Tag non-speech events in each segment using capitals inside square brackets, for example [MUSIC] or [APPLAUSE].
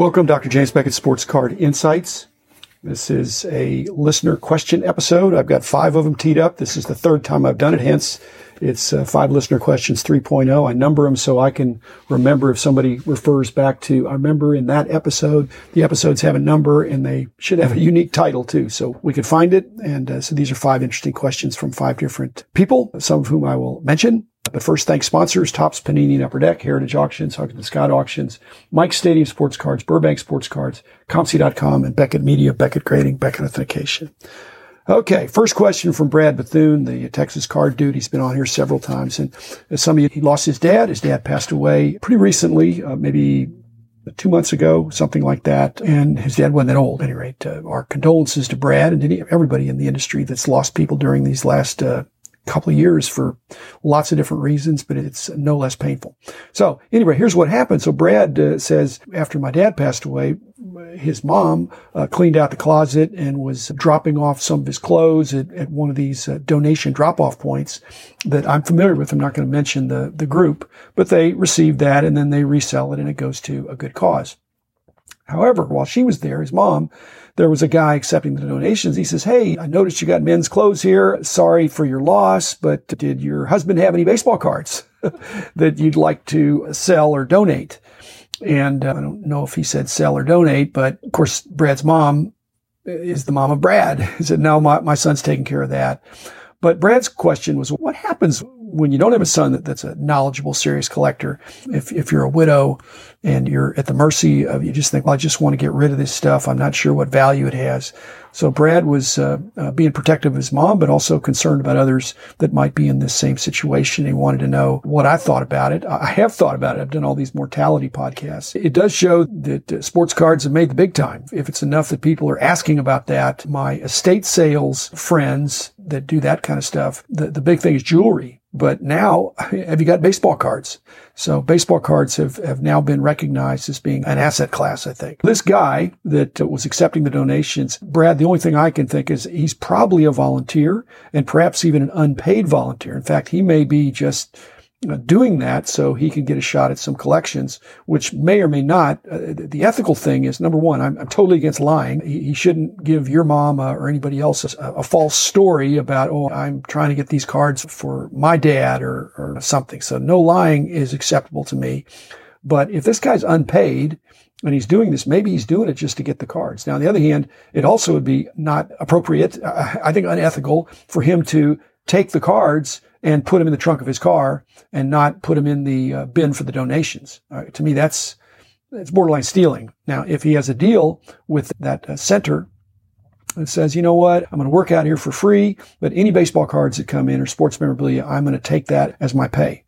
Welcome, Dr. James Beckett, Sports Card Insights. This is a listener question episode. I've got five of them teed up. This is the third time I've done it, hence it's uh, five listener questions 3.0. I number them so I can remember if somebody refers back to, I remember in that episode, the episodes have a number and they should have a unique title too. So we could find it. And uh, so these are five interesting questions from five different people, some of whom I will mention. But first, thanks sponsors, Topps Panini and Upper Deck, Heritage Auctions, Huggins Scott Auctions, Mike Stadium Sports Cards, Burbank Sports Cards, COMC.com, and Beckett Media, Beckett Grading, Beckett Authentication. Okay, first question from Brad Bethune, the Texas card dude. He's been on here several times. And as some of you, he lost his dad. His dad passed away pretty recently, uh, maybe two months ago, something like that. And his dad wasn't that old. At any rate, uh, our condolences to Brad and to everybody in the industry that's lost people during these last uh, couple of years for lots of different reasons, but it's no less painful. So anyway, here's what happened. So Brad uh, says after my dad passed away, his mom uh, cleaned out the closet and was dropping off some of his clothes at, at one of these uh, donation drop-off points that I'm familiar with. I'm not going to mention the, the group, but they receive that and then they resell it and it goes to a good cause. However, while she was there, his mom, there was a guy accepting the donations. He says, Hey, I noticed you got men's clothes here. Sorry for your loss, but did your husband have any baseball cards [LAUGHS] that you'd like to sell or donate? And uh, I don't know if he said sell or donate, but of course, Brad's mom is the mom of Brad. [LAUGHS] He said, no, my, my son's taking care of that. But Brad's question was, what happens when you don't have a son that, that's a knowledgeable, serious collector? If, if you're a widow and you're at the mercy of, you just think, well, I just want to get rid of this stuff. I'm not sure what value it has. So Brad was uh, uh, being protective of his mom, but also concerned about others that might be in this same situation. He wanted to know what I thought about it. I have thought about it. I've done all these mortality podcasts. It does show that uh, sports cards have made the big time. If it's enough that people are asking about that, my estate sales friends that do that kind of stuff, the, the big thing is jewelry. But now, have you got baseball cards? So baseball cards have, have now been recognized as being an asset class, I think. This guy that was accepting the donations, Brad, the only thing I can think is he's probably a volunteer and perhaps even an unpaid volunteer. In fact, he may be just uh, doing that so he can get a shot at some collections, which may or may not. Uh, the ethical thing is number one, I'm, I'm totally against lying. He, he, shouldn't give your mom uh, or anybody else a, a, false story about, oh, I'm trying to get these cards for my dad or, or something. So no lying is acceptable to me. But if this guy's unpaid and he's doing this, maybe he's doing it just to get the cards. Now, on the other hand, it also would be not appropriate, uh, I think unethical for him to take the cards and put him in the trunk of his car and not put him in the uh, bin for the donations. To me, that's it's borderline stealing. Now, if he has a deal with that uh, center that says, you know what, I'm going to work out here for free, but any baseball cards that come in or sports memorabilia, I'm going to take that as my pay.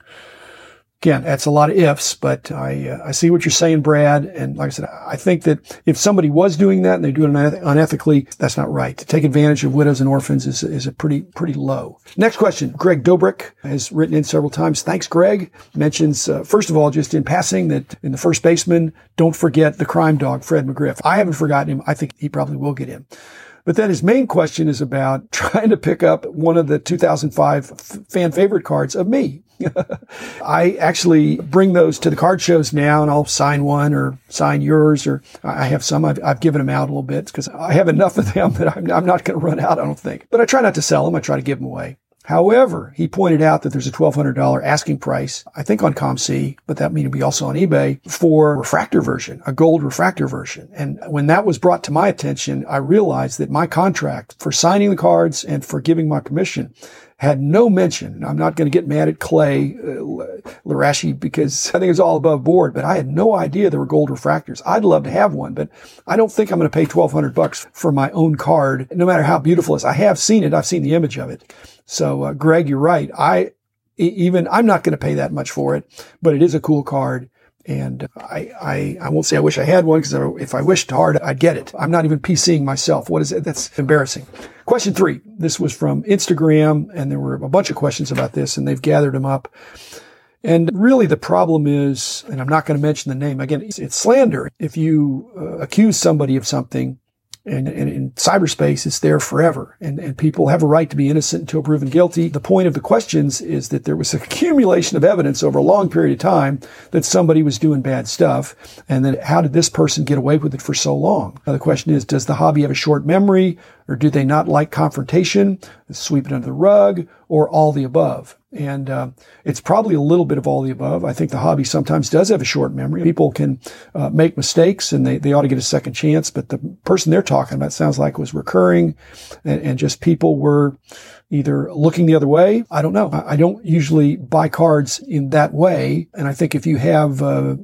Again, that's a lot of ifs, but I uh, I see what you're saying, Brad. And like I said, I think that if somebody was doing that and they're doing it unethically, that's not right. To take advantage of widows and orphans is is a pretty pretty low. Next question, Greg Dobrik has written in several times. Thanks, Greg. Mentions uh, first of all, just in passing, that in the first baseman, don't forget the crime dog, Fred McGriff. I haven't forgotten him. I think he probably will get him. But then his main question is about [LAUGHS] trying to pick up one of the 2005 fan favorite cards of me. I actually bring those to the card shows now and I'll sign one or sign yours or I have some. I've, I've given them out a little bit because I have enough of them [LAUGHS] that I'm, I'm not going to run out, I don't think. But I try not to sell them. I try to give them away. However, he pointed out that there's a $1,200 asking price, I think on COMC, but that may be also on eBay for refractor version, a gold refractor version. And when that was brought to my attention, I realized that my contract for signing the cards and for giving my permission had no mention. I'm not going to get mad at Clay uh, Luraschi because I think it's all above board, but I had no idea there were gold refractors. I'd love to have one, but I don't think I'm going to pay 1200 bucks for my own card, no matter how beautiful it is. I have seen it. I've seen the image of it. So, uh, Greg, you're right. I, even, I'm not going to pay that much for it, but it is a cool card. And I, I, I won't say I wish I had one because if I wished hard, I'd get it. I'm not even PCing myself. What is it? That's embarrassing. Question three. This was from Instagram and there were a bunch of questions about this and they've gathered them up. And really the problem is, and I'm not going to mention the name again, it's, it's slander. If you uh, accuse somebody of something And, and, in cyberspace, it's there forever. And, and people have a right to be innocent until proven guilty. The point of the questions is that there was an [LAUGHS] accumulation of evidence over a long period of time that somebody was doing bad stuff. And then how did this person get away with it for so long? Now, the question is, does the hobby have a short memory or do they not like confrontation, sweep it under the rug or all the above? And uh, it's probably a little bit of all the above. I think the hobby sometimes does have a short memory. People can uh, make mistakes and they, they ought to get a second chance. But the person they're talking about sounds like was recurring and, and just people were either looking the other way. I don't know. I, I, don't usually buy cards in that way. And I think if you have uh,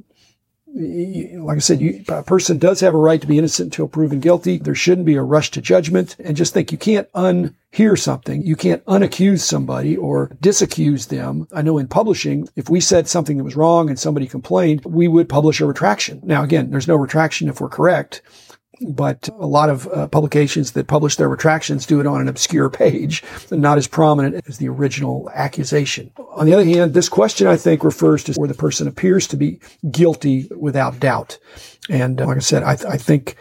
like I said, you, a person does have a right to be innocent until proven guilty. There shouldn't be a rush to judgment. And just think you can't unhear something. You can't unaccuse somebody or disaccuse them. I know in publishing, if we said something that was wrong and somebody complained, we would publish a retraction. Now, again, there's no retraction if we're correct but a lot of uh, publications that publish their retractions do it on an obscure page, not as prominent as the original accusation. On the other hand, this question I think refers to where the person appears to be guilty without doubt. And uh, like I said, I, th- I think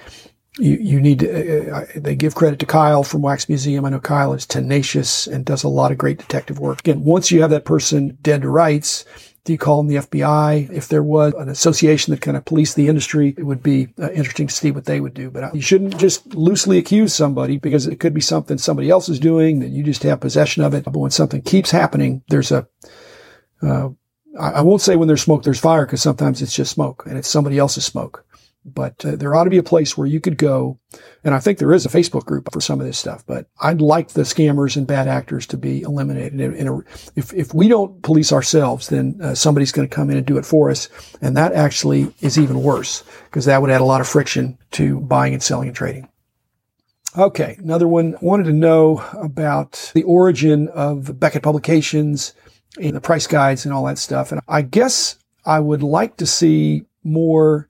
you, you need to, uh, uh, they give credit to Kyle from Wax Museum. I know Kyle is tenacious and does a lot of great detective work. Again, once you have that person dead to rights, do you call in the FBI? If there was an association that kind of policed the industry, it would be uh, interesting to see what they would do. But uh, you shouldn't just loosely accuse somebody because it could be something somebody else is doing that you just have possession of it. But when something keeps happening, there's a uh, I won't say when there's smoke, there's fire because sometimes it's just smoke and it's somebody else's smoke. But uh, there ought to be a place where you could go, and I think there is a Facebook group for some of this stuff. But I'd like the scammers and bad actors to be eliminated. In a, if if we don't police ourselves, then uh, somebody's going to come in and do it for us, and that actually is even worse because that would add a lot of friction to buying and selling and trading. Okay, another one wanted to know about the origin of Beckett Publications and the price guides and all that stuff. And I guess I would like to see more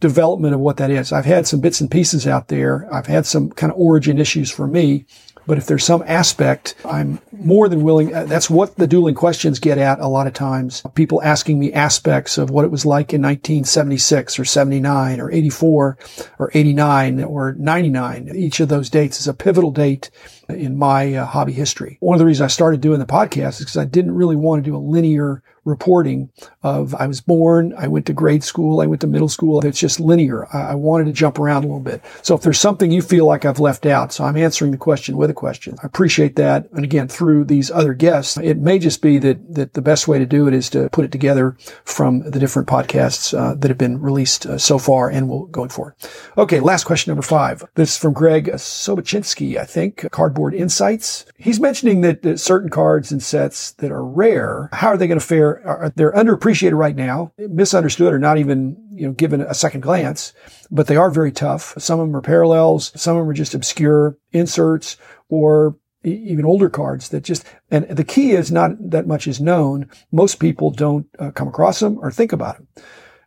development of what that is. I've had some bits and pieces out there. I've had some kind of origin issues for me. But if there's some aspect, I'm more than willing. Uh, that's what the dueling questions get at a lot of times. People asking me aspects of what it was like in 1976 or 79 or 84 or 89 or 99. Each of those dates is a pivotal date in my uh, hobby history. One of the reasons I started doing the podcast is because I didn't really want to do a linear reporting of I was born, I went to grade school, I went to middle school. It's just linear. I, I, wanted to jump around a little bit. So if there's something you feel like I've left out, so I'm answering the question with a question. I appreciate that. And again, through these other guests, it may just be that, that the best way to do it is to put it together from the different podcasts uh, that have been released uh, so far and will going forward. Okay. Last question number five. This is from Greg Sobachinsky, I think, Cardboard Insights. He's mentioning that, that certain cards and sets that are rare, how are they going to fare are, they're underappreciated right now, misunderstood or not even, you know, given a second glance, but they are very tough. Some of them are parallels. Some of them are just obscure inserts or even older cards that just, and the key is not that much is known. Most people don't uh, come across them or think about them.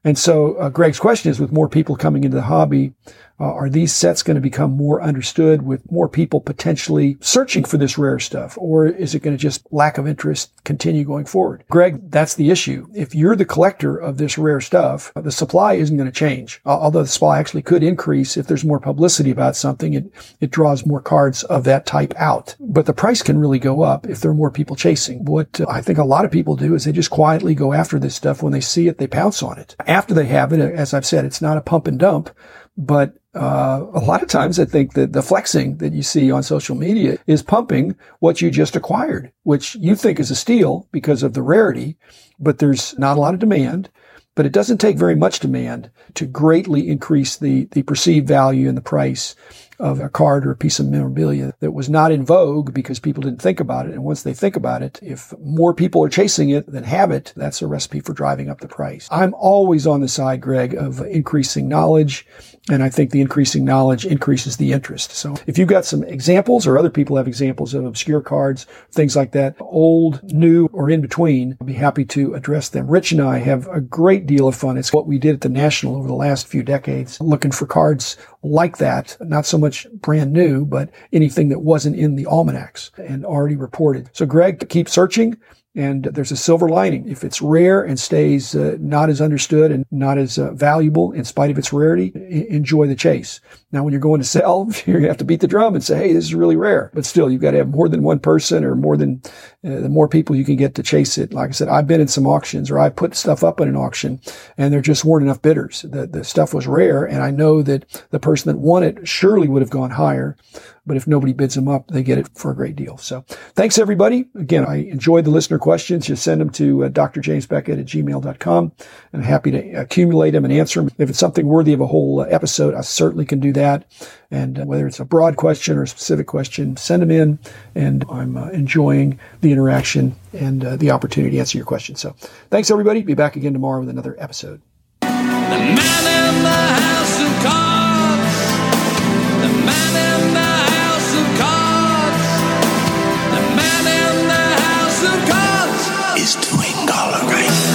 And so uh, Greg's question is with more people coming into the hobby, uh, are these sets going to become more understood with more people potentially searching for this rare stuff? Or is it going to just lack of interest continue going forward? Greg, that's the issue. If you're the collector of this rare stuff, uh, the supply isn't going to change. Although the supply actually could increase if there's more publicity about something, it, it draws more cards of that type out. But the price can really go up if there are more people chasing. What uh, I think a lot of people do is they just quietly go after this stuff. When they see it, they pounce on it. After they have it, uh, as I've said, it's not a pump and dump but uh, a lot of times I think that the flexing that you see on social media is pumping what you just acquired, which you think is a steal because of the rarity, but there's not a lot of demand. But it doesn't take very much demand to greatly increase the, the perceived value and the price of a card or a piece of memorabilia that was not in vogue because people didn't think about it. And once they think about it, if more people are chasing it than have it, that's a recipe for driving up the price. I'm always on the side, Greg, of increasing knowledge. And I think the increasing knowledge increases the interest. So if you've got some examples or other people have examples of obscure cards, things like that, old, new, or in between, I'll be happy to address them. Rich and I have a great deal of fun. It's what we did at the National over the last few decades, looking for cards like that, not so much brand new, but anything that wasn't in the almanacs and already reported. So Greg, keep searching. And there's a silver lining. If it's rare and stays uh, not as understood and not as uh, valuable in spite of its rarity, I- enjoy the chase. Now, when you're going to sell, [LAUGHS] to have to beat the drum and say, hey, this is really rare. But still, you've got to have more than one person or more than uh, the more people you can get to chase it. Like I said, I've been in some auctions or I put stuff up in an auction and there just weren't enough bidders. The, the stuff was rare. And I know that the person that won it surely would have gone higher. But if nobody bids them up, they get it for a great deal. So thanks everybody. Again, I enjoy the listener questions. Just send them to uh, drjamesbeckett at gmail.com. I'm happy to accumulate them and answer them. If it's something worthy of a whole uh, episode, I certainly can do that. And uh, whether it's a broad question or a specific question, send them in. And I'm uh, enjoying the interaction and uh, the opportunity to answer your questions. So thanks everybody. Be back again tomorrow with another episode. The man in the house of cards. The man in is doing all right.